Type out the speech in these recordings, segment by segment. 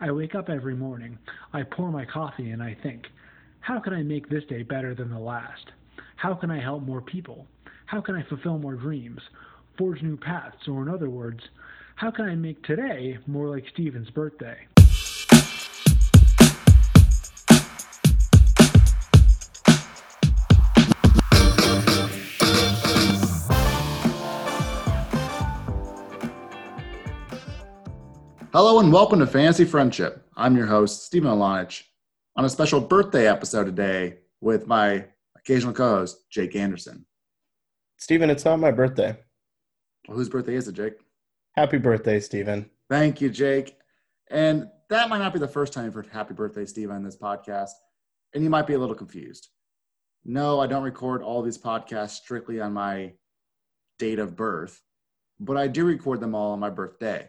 I wake up every morning, I pour my coffee, and I think, how can I make this day better than the last? How can I help more people? How can I fulfill more dreams, forge new paths, or in other words, how can I make today more like Steven's birthday? Hello and welcome to Fantasy Friendship. I'm your host, Stephen Alanich, on a special birthday episode today with my occasional co host, Jake Anderson. Stephen, it's not my birthday. Well, whose birthday is it, Jake? Happy birthday, Stephen. Thank you, Jake. And that might not be the first time you've heard Happy Birthday, Steve, on this podcast, and you might be a little confused. No, I don't record all these podcasts strictly on my date of birth, but I do record them all on my birthday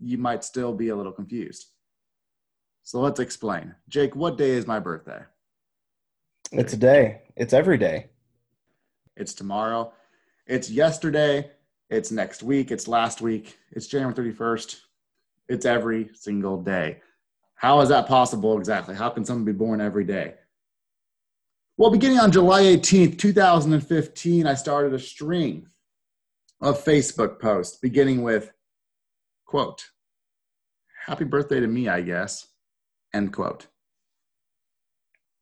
you might still be a little confused. So let's explain. Jake, what day is my birthday? It's a day. It's every day. It's tomorrow. It's yesterday. It's next week. It's last week. It's January 31st. It's every single day. How is that possible exactly? How can someone be born every day? Well, beginning on July 18th, 2015, I started a string of Facebook posts beginning with quote, happy birthday to me, I guess, end quote.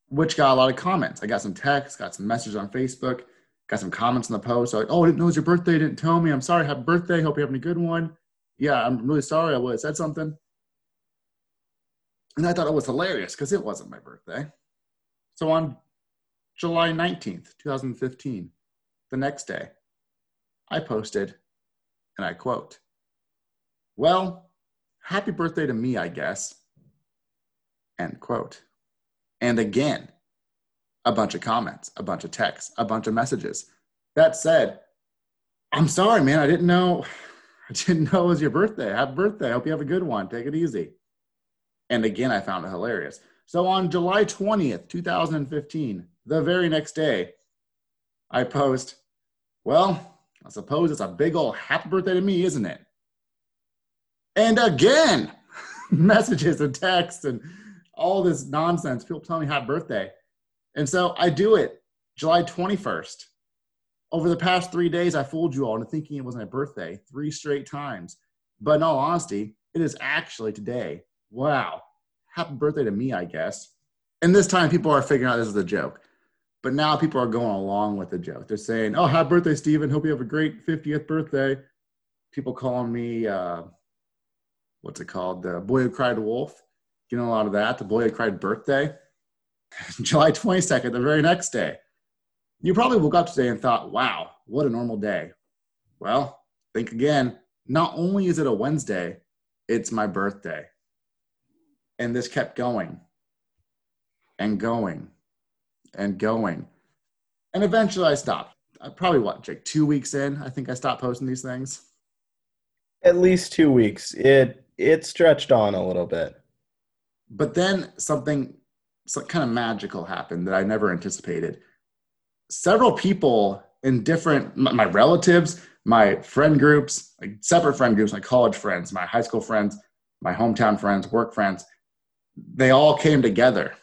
Which got a lot of comments. I got some texts, got some messages on Facebook, got some comments on the post. Like, oh, I didn't know it was your birthday. Didn't tell me. I'm sorry. Happy birthday. Hope you're having a good one. Yeah, I'm really sorry. I would have said something. And I thought it was hilarious because it wasn't my birthday. So on July 19th, 2015, the next day, I posted, and I quote, Well, happy birthday to me, I guess. End quote. And again, a bunch of comments, a bunch of texts, a bunch of messages. That said, I'm sorry, man. I didn't know. I didn't know it was your birthday. Happy birthday. I hope you have a good one. Take it easy. And again, I found it hilarious. So on July 20th, 2015, the very next day, I post, well, I suppose it's a big old happy birthday to me, isn't it? And again, messages and texts and all this nonsense. People tell me happy birthday. And so I do it July 21st. Over the past three days, I fooled you all into thinking it was my birthday three straight times. But in all honesty, it is actually today. Wow. Happy birthday to me, I guess. And this time, people are figuring out this is a joke. But now people are going along with the joke. They're saying, Oh, happy birthday, Stephen. Hope you have a great 50th birthday. People calling me, uh, what's it called? The Boy Who Cried Wolf. Getting a lot of that. The Boy Who Cried Birthday. July 22nd, the very next day. You probably woke up today and thought, wow, what a normal day. Well, think again. Not only is it a Wednesday, it's my birthday. And this kept going and going and going. And eventually I stopped. I probably what, Jake, two weeks in, I think I stopped posting these things. At least two weeks. It it stretched on a little bit. But then something some kind of magical happened that I never anticipated. Several people in different, my relatives, my friend groups, like separate friend groups, my college friends, my high school friends, my hometown friends, work friends, they all came together.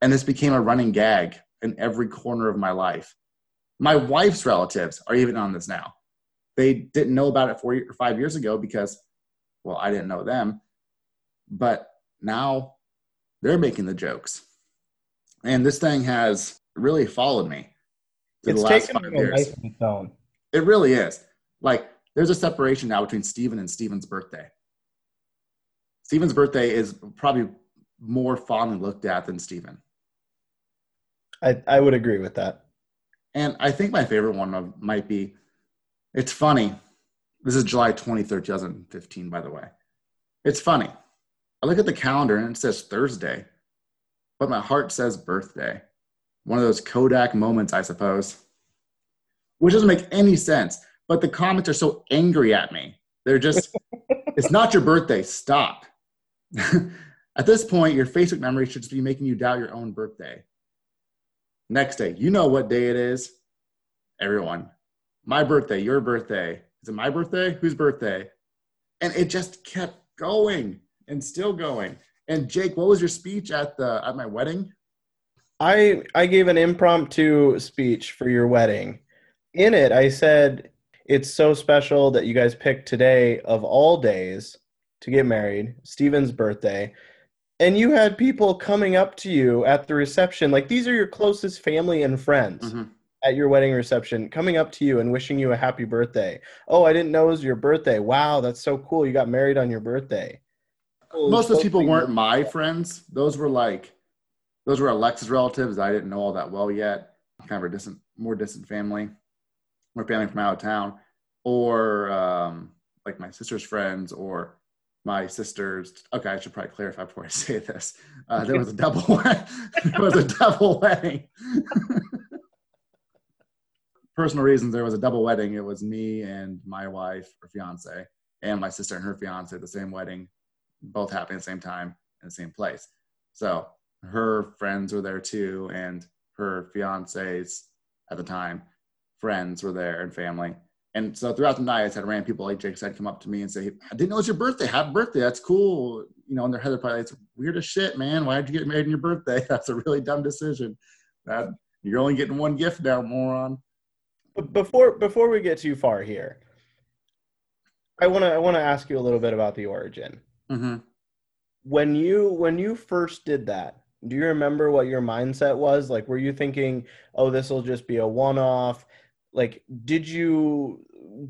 And this became a running gag in every corner of my life. My wife's relatives are even on this now. They didn't know about it four or five years ago because well, I didn't know them, but now they're making the jokes. And this thing has really followed me. It's taken five years. life It really is. Like there's a separation now between Steven and Steven's birthday. Steven's birthday is probably more fondly looked at than Steven. I, I would agree with that. And I think my favorite one might be it's funny this is July 23rd, 2015, by the way. It's funny. I look at the calendar and it says Thursday, but my heart says birthday. One of those Kodak moments, I suppose, which doesn't make any sense. But the comments are so angry at me. They're just, it's not your birthday. Stop. at this point, your Facebook memory should just be making you doubt your own birthday. Next day, you know what day it is. Everyone, my birthday, your birthday, is it my birthday? Whose birthday? And it just kept going. and still going. And Jake, what was your speech at the at my wedding? I I gave an impromptu speech for your wedding. In it, I said it's so special that you guys picked today of all days to get married, Steven's birthday. And you had people coming up to you at the reception, like these are your closest family and friends Mhm. At your wedding reception, coming up to you and wishing you a happy birthday. Oh, I didn't know it was your birthday. Wow, that's so cool. You got married on your birthday. Most of those people weren't my friends. Those were like, those were Alexa's relatives. I didn't know all that well yet. Kind of a distant, more distant family, more family from out of town, or um, like my sister's friends or my sister's. Okay, I should probably clarify before I say this. Uh, there was a double. wed- there was a double wedding. Personal reasons. There was a double wedding. It was me and my wife or fiance, and my sister and her fiance at the same wedding both happening at the same time in the same place. So her friends were there too, and her fiance's at the time friends were there and family. And so throughout the night, I had random people like Jake said come up to me and say, "I didn't know it was your birthday. Happy birthday! That's cool." You know, in their head they're probably like, "It's weird as shit, man. Why did you get married on your birthday? That's a really dumb decision. That you're only getting one gift now, moron." But before before we get too far here, I want to I want to ask you a little bit about the origin. Mm-hmm. When you when you first did that, do you remember what your mindset was? Like were you thinking, "Oh, this will just be a one-off?" Like did you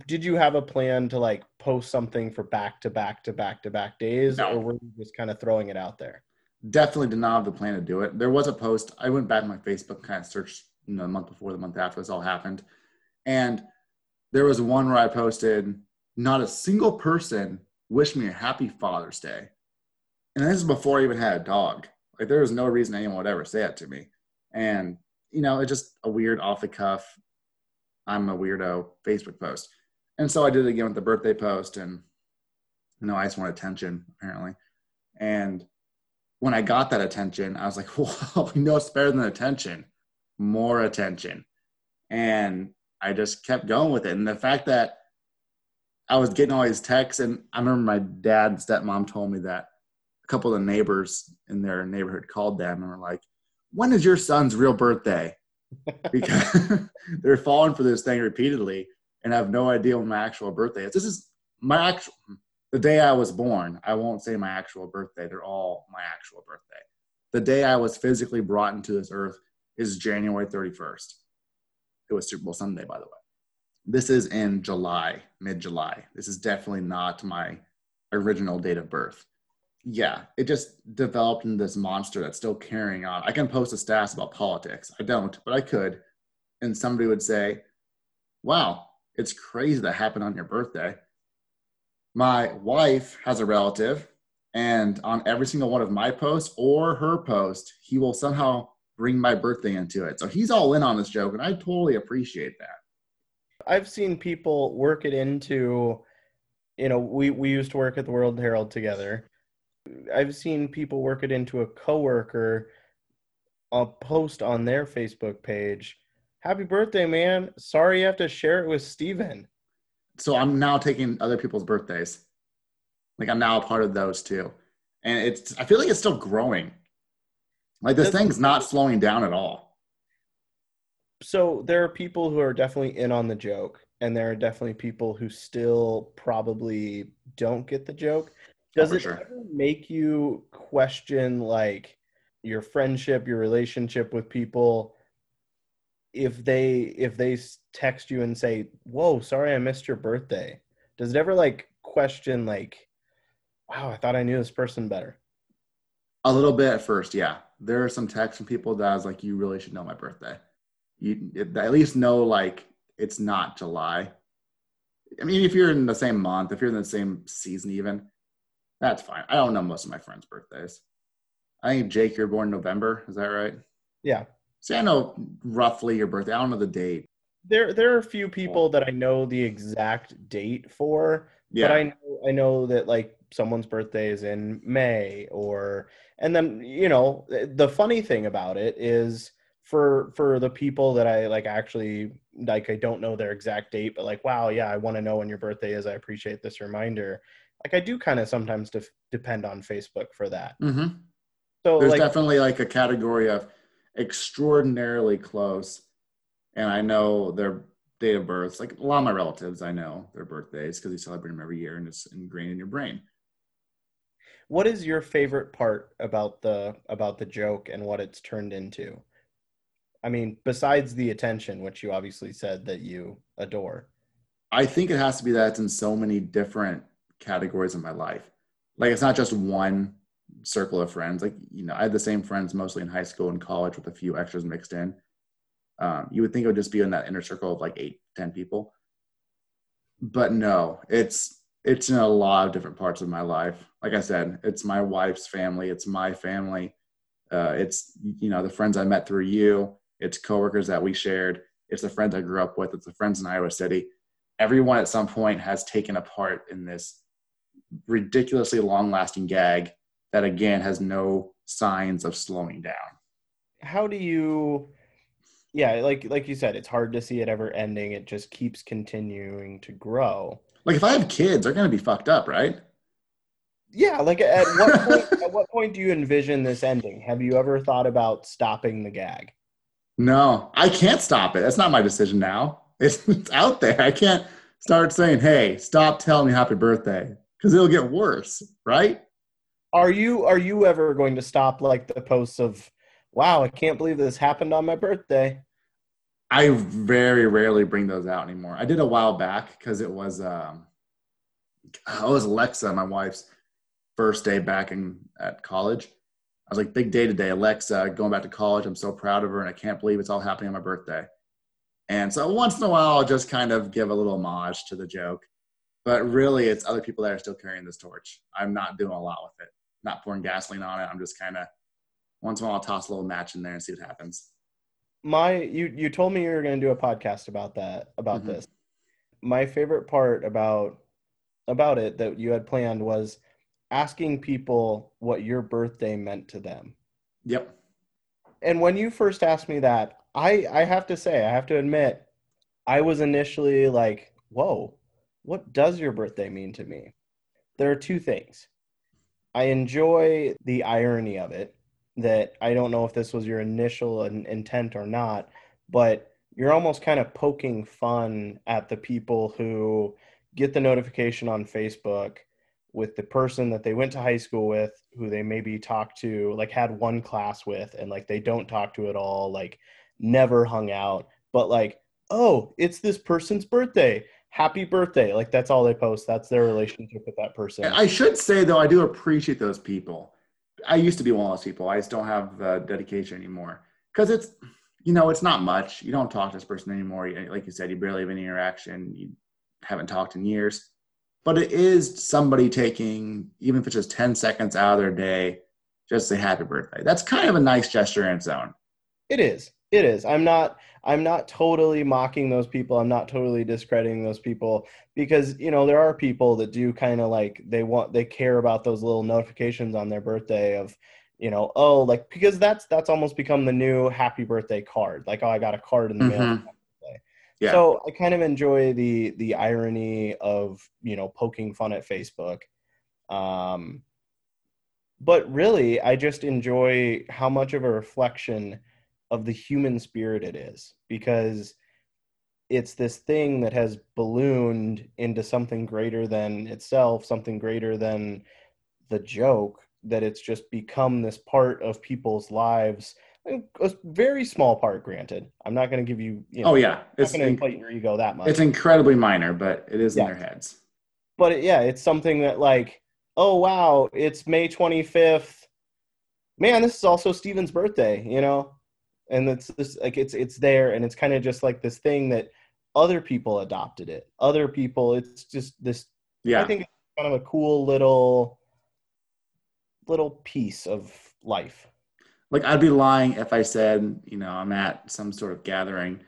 did you have a plan to like post something for back to back to back to back days No. or were you just kind of throwing it out there? definitely did not have the plan to do it. There was a post. I went back to my Facebook, kind of searched, you know, the month before, the month after this all happened, and there was one where I posted, "Not a single person wished me a happy Father's Day," and this is before I even had a dog. Like there was no reason anyone would ever say that to me, and you know, it's just a weird off the cuff. I'm a weirdo Facebook post, and so I did it again with the birthday post, and you know, I just want attention apparently, and when I got that attention, I was like, well, we know it's better than attention, more attention. And I just kept going with it. And the fact that I was getting all these texts, and I remember my dad's stepmom told me that a couple of the neighbors in their neighborhood called them and were like, when is your son's real birthday? Because they're falling for this thing repeatedly and have no idea when my actual birthday is. This is my actual the day I was born, I won't say my actual birthday. They're all my actual birthday. The day I was physically brought into this earth is January 31st. It was Super Bowl Sunday, by the way. This is in July, mid July. This is definitely not my original date of birth. Yeah, it just developed into this monster that's still carrying on. I can post a stats about politics. I don't, but I could. And somebody would say, wow, it's crazy that happened on your birthday my wife has a relative and on every single one of my posts or her post he will somehow bring my birthday into it so he's all in on this joke and i totally appreciate that I've seen people work it into, you know, we, we used to work at the World Herald together. I've seen people work it into a coworker a post on their Facebook page. Happy birthday, man. Sorry you have to share it with Steven. so i'm now taking other people's birthdays like i'm now a part of those too and it's i feel like it's still growing like this thing's not slowing down at all So there are people who are definitely in on the joke, and there are definitely people who still probably don't get the joke. Oh, Does for it sure. make you question like your friendship, your relationship with people if they if they text you and say, "Whoa, sorry I missed your birthday." Does it ever like question like, "Wow, I thought I knew this person better." A little bit at first, yeah. There are some texts from people that I was like, you really should know my birthday. You at least know like it's not July. I mean, if you're in the same month, if you're in the same season, even that's fine. I don't know most of my friends' birthdays. I think Jake, you're born November. Is that right? Yeah. See, I know roughly your birthday. I don't know the date. There there are a few people that I know the exact date for, Yeah, but I know I know that like someone's birthday is in May or and then you know the funny thing about it is for for the people that I like actually like I don't know their exact date but like wow yeah I want to know when your birthday is I appreciate this reminder Like I do kind of sometimes def- depend on Facebook for that. Mm-hmm. So There's like definitely like a category of extraordinarily close, and I know their date of births. Like a lot of my relatives, I know their birthdays because you celebrate them every year, and it's ingrained in your brain. What is your favorite part about the about the joke and what it's turned into? I mean, besides the attention, which you obviously said that you adore. I think it has to be that it's in so many different categories of my life. Like it's not just one circle of friends. Like you know, I had the same friends mostly in high school and college with a few extras mixed in. Um, you would think it would just be in that inner circle of like eight, ten people, but no, it's it's in a lot of different parts of my life. Like I said, it's my wife's family, it's my family, uh, it's you know the friends I met through you, it's coworkers that we shared, it's the friends I grew up with, it's the friends in Iowa City. Everyone at some point has taken a part in this ridiculously long-lasting gag that again has no signs of slowing down. How do you Yeah, like like you said, it's hard to see it ever ending. It just keeps continuing to grow. Like if I have kids, they're gonna be fucked up, right? Yeah, like at what point at what point do you envision this ending? Have you ever thought about stopping the gag? No, I can't stop it. That's not my decision now. It's, it's out there. I can't start saying, "Hey, stop telling me happy birthday," because it'll get worse, right? Are you are you ever going to stop like the posts of wow, I can't believe this happened on my birthday? I very rarely bring those out anymore. I did a while back because it was um, oh, it was Alexa, my wife's first day back in at college. I was like, big day today, Alexa, going back to college. I'm so proud of her, and I can't believe it's all happening on my birthday. And so once in a while, I'll just kind of give a little homage to the joke. But really, it's other people that are still carrying this torch. I'm not doing a lot with it, not pouring gasoline on it. I'm just kind of once in a while, I'll toss a little match in there and see what happens. My you you told me you were going to do a podcast about that about Mhm. this. My favorite part about about it that you had planned was asking people what your birthday meant to them. Yep. And when you first asked me that, I I have to say, I have to admit, I was initially like, "Whoa, what does your birthday mean to me?" There are two things. I enjoy the irony of it that I don't know if this was your initial in- intent or not, but you're almost kind of poking fun at the people who get the notification on Facebook with the person that they went to high school with, who they maybe talked to, like had one class with, and like they don't talk to at all, like never hung out, but like, oh, it's this person's birthday. Happy birthday. Like that's all they post. That's their relationship with that person. I should say though, I do appreciate those people. I used to be one of those people. I just don't have the dedication anymore because it's, you know, it's not much. You don't talk to this person anymore. Like you said, you barely have any interaction. You haven't talked in years. But it is somebody taking, even if it's just 10 seconds out of their day, just say happy birthday. That's kind of a nice gesture in its own. It is. It is. I'm not I'm not totally mocking those people. I'm not totally discrediting those people because you know there are people that do kind of like they want they care about those little notifications on their birthday of you know oh like because that's that's almost become the new happy birthday card like oh I got a card in the mail Mhm. Yeah. so I kind of enjoy the the irony of you know poking fun at Facebook, um, but really I just enjoy how much of a reflection of the human spirit it is because it's this thing that has ballooned into something greater than itself, something greater than the joke. That it's just become this part of people's lives. A very small part, granted. I'm not going to give you. you know, oh, yeah. It's, going to inflate your ego that much. it's incredibly minor, but it is Yeah. in their heads. but it, yeah, it's something that like, oh wow, it's May 25th. Man, this is also Steven's birthday, you know, and it's this like it's it's there, and it's kind of just like this thing that other people adopted it. Other people, it's just this. Yeah. I think it's kind of a cool little little piece of life. like I'd be lying if I said, you know, I'm at some sort of gathering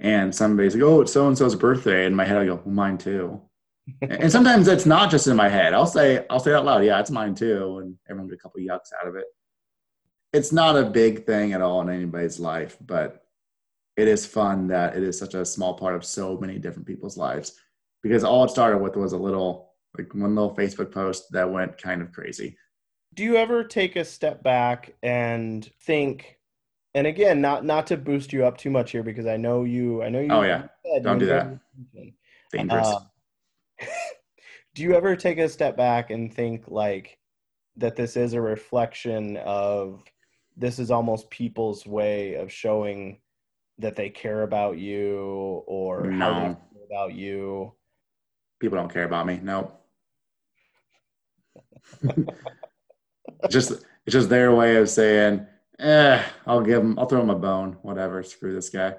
and somebody's like, "Oh, it's so and so's birthday," and in my head I go, well, "Mine too." and sometimes it's not just in my head. I'll say, I'll say it out loud, "Yeah, it's mine too," and everyone get a couple yucks out of it. It's not a big thing at all in anybody's life, but it is fun that it is such a small part of so many different people's lives. Because all it started with was a little like one little Facebook post that went kind of crazy. Do you ever take a step back and think? And again, not not to boost you up too much here because I know you. I know you. Oh, yeah. you Don't do that. Dangerous. Uh, do you ever take a step back and think like that this is a reflection of this is almost people's way of showing that they care about you or how they feel about you? People don't care about me. Nope. It's just it's just their way of saying, eh, I'll give them, I'll throw them a bone, whatever. Screw this guy.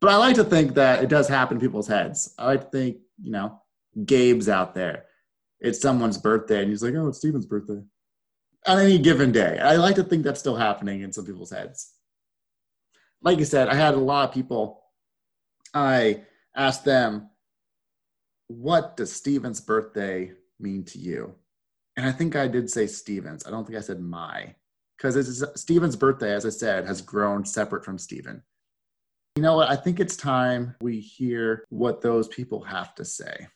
But I like to think that it does happen in people's heads. I like to think, you know, Gabe's out there. It's someone's birthday, and he's like, "Oh, it's Steven's birthday." On any given day, I like to think that's still happening in some people's heads. Like I said, I had a lot of people. I asked them, "What does Steven's birthday mean to you?" And I think I did say Steven's. I don't think I said my, because Steven's birthday, as I said, has grown separate from Steven. You know what? I think it's time we hear what those people have to say.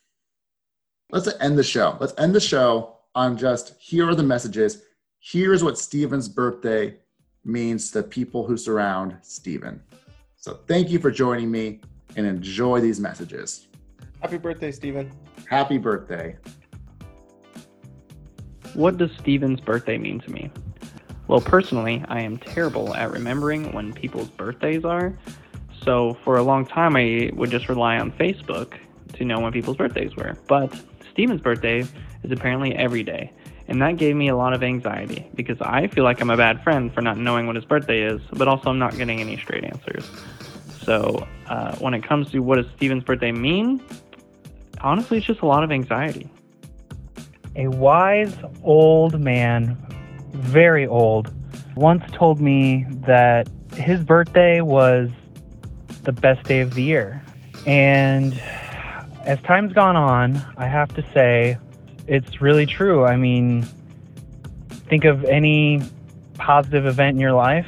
Let's end the show. Let's end the show on just here are the messages. Here's what Steven's birthday means to the people who surround Steven. So thank you for joining me and enjoy these messages. Happy birthday, Steven. Happy birthday. What does Steven's birthday mean to me? Well, personally, I am terrible at remembering when people's birthdays are. So, for a long time, I would just rely on Facebook to know when people's birthdays were. But Steven's birthday is apparently every day. And that gave me a lot of anxiety because I feel like I'm a bad friend for not knowing what his birthday is, but also I'm not getting any straight answers. So, uh, when it comes to what does Steven's birthday mean, honestly, it's just a lot of anxiety. A wise old man, very old, once told me that his birthday was the best day of the year. And as time's gone on, I have to say it's really true. I mean, think of any positive event in your life.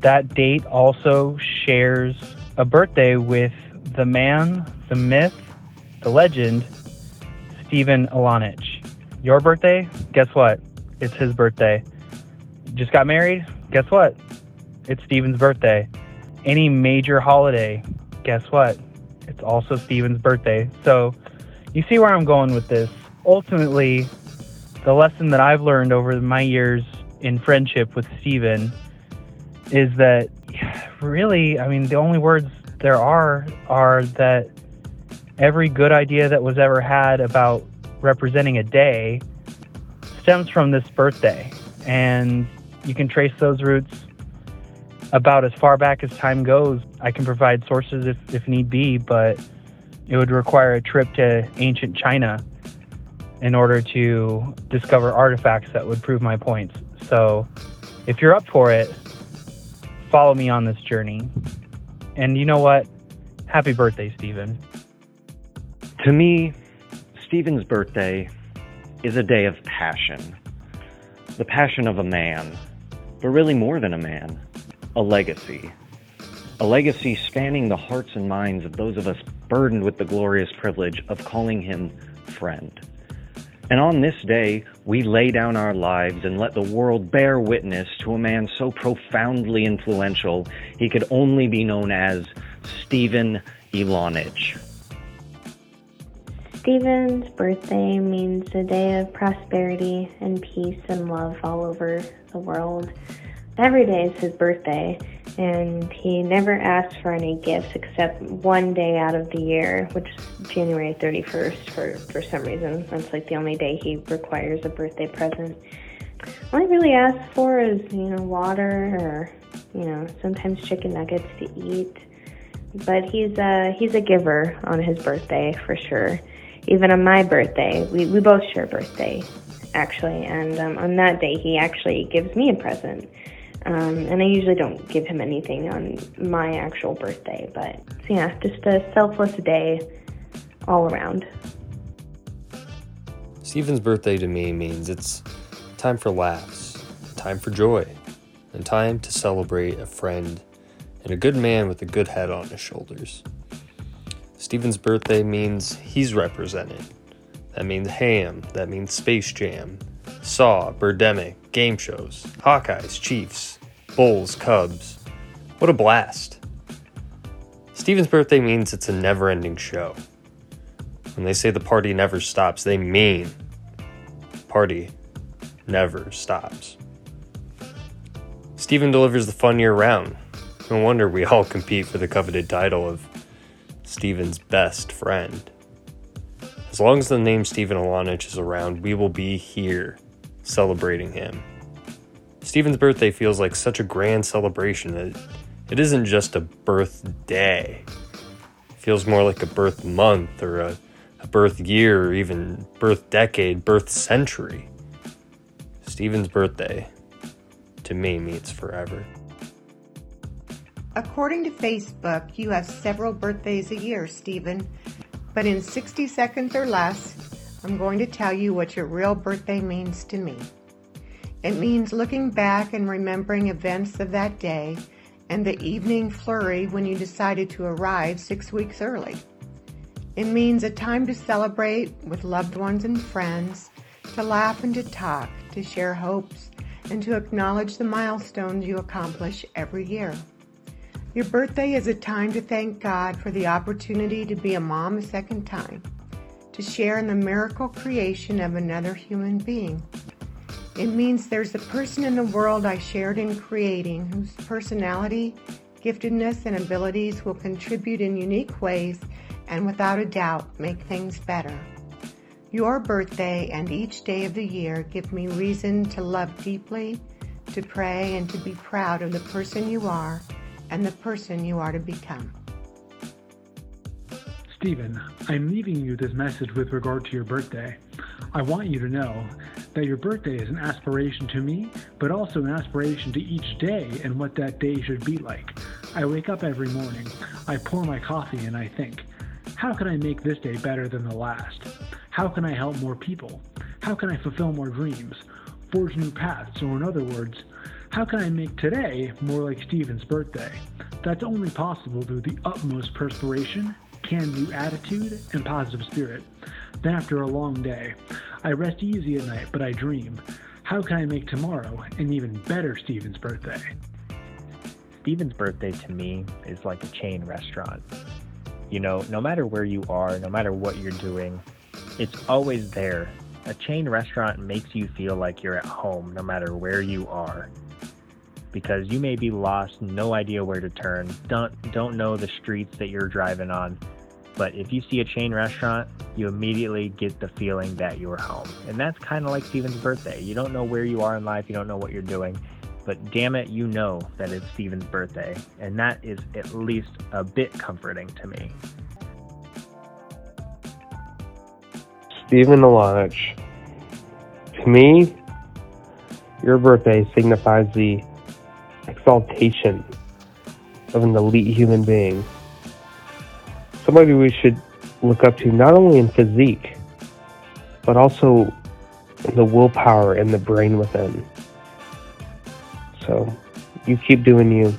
That date also shares a birthday with the man, the myth, the legend, Steven Alanich. Your birthday? Guess what? It's his birthday. Just got married? Guess what? It's Steven's birthday. Any major holiday? Guess what? It's also Steven's birthday. So you see where I'm going with this. Ultimately, the lesson that I've learned over my years in friendship with Steven is that really, I mean, the only words there are are that every good idea that was ever had about representing a day stems from this birthday. And you can trace those roots about as far back as time goes. I can provide sources if, if need be, but it would require a trip to ancient China in order to discover artifacts that would prove my points. So if you're up for it, follow me on this journey. And you know what? Happy birthday, Stephen. To me, Stephen's birthday is a day of passion. The passion of a man, but really more than a man, a legacy. A legacy spanning the hearts and minds of those of us burdened with the glorious privilege of calling him friend. And on this day, we lay down our lives and let the world bear witness to a man so profoundly influential he could only be known as Stephen Alanich. Stephen's birthday means a day of prosperity and peace and love all over the world. Every day is his birthday, and he never asks for any gifts except one day out of the year, which is January 31st for, for some reason. That's like the only day he requires a birthday present. All he really asks for is, you know, water or, you know, sometimes chicken nuggets to eat. But he's a, he's a giver on his birthday for sure even on my birthday, we, we both share birthday, actually. And um, on that day, he actually gives me a present. Um, and I usually don't give him anything on my actual birthday. But so yeah, just a selfless day all around. Steven's birthday to me means it's time for laughs, time for joy, and time to celebrate a friend and a good man with a good head on his shoulders. Steven's birthday means he's represented. That means ham, that means Space Jam, Saw, Birdemic, game shows, Hawkeyes, Chiefs, Bulls, Cubs. What a blast. Steven's birthday means it's a never ending show. When they say the party never stops, they mean party never stops. Steven delivers the fun year round. No wonder we all compete for the coveted title of Steven's best friend. As long as the name Stephen Alanich is around, we will be here celebrating him. Stephen's birthday feels like such a grand celebration that it isn't just a birthday. It feels more like a birth month or a, a birth year or even birth decade, birth century. Stephen's birthday, to me, means forever. According to Facebook, you have several birthdays a year, Stephen. But in 60 seconds or less, I'm going to tell you what your real birthday means to me. It means looking back and remembering events of that day and the evening flurry when you decided to arrive six weeks early. It means a time to celebrate with loved ones and friends, to laugh and to talk, to share hopes, and to acknowledge the milestones you accomplish every year. Your birthday is a time to thank God for the opportunity to be a mom a second time, to share in the miracle creation of another human being. It means there's a person in the world I shared in creating whose personality, giftedness, and abilities will contribute in unique ways and without a doubt make things better. Your birthday and each day of the year give me reason to love deeply, to pray, and to be proud of the person you are and the person you are to become. Stephen, I'm leaving you this message with regard to your birthday. I want you to know that your birthday is an aspiration to me, but also an aspiration to each day and what that day should be like. I wake up every morning, I pour my coffee, and I think, how can I make this day better than the last? How can I help more people? How can I fulfill more dreams? Forge new paths, or in other words, how can I make today more like Stephen's birthday? That's only possible through the utmost perspiration, can do attitude, and positive spirit. Then, after a long day, I rest easy at night, but I dream. How can I make tomorrow an even better Stephen's birthday? Stephen's birthday to me is like a chain restaurant. You know, no matter where you are, no matter what you're doing, it's always there. A chain restaurant makes you feel like you're at home no matter where you are. Because you may be lost, no idea where to turn, don't don't know the streets that you're driving on. But if you see a chain restaurant, you immediately get the feeling that you're home. And that's kind of like Stephen's birthday. You don't know where you are in life, you don't know what you're doing, but damn it, you know that it's Stephen's birthday. And that is at least a bit comforting to me. Stephen Alanich. To me, your birthday signifies the exaltation of an elite human being. Somebody we should look up to not only in physique, but also in the willpower and the brain within. So, you keep doing you.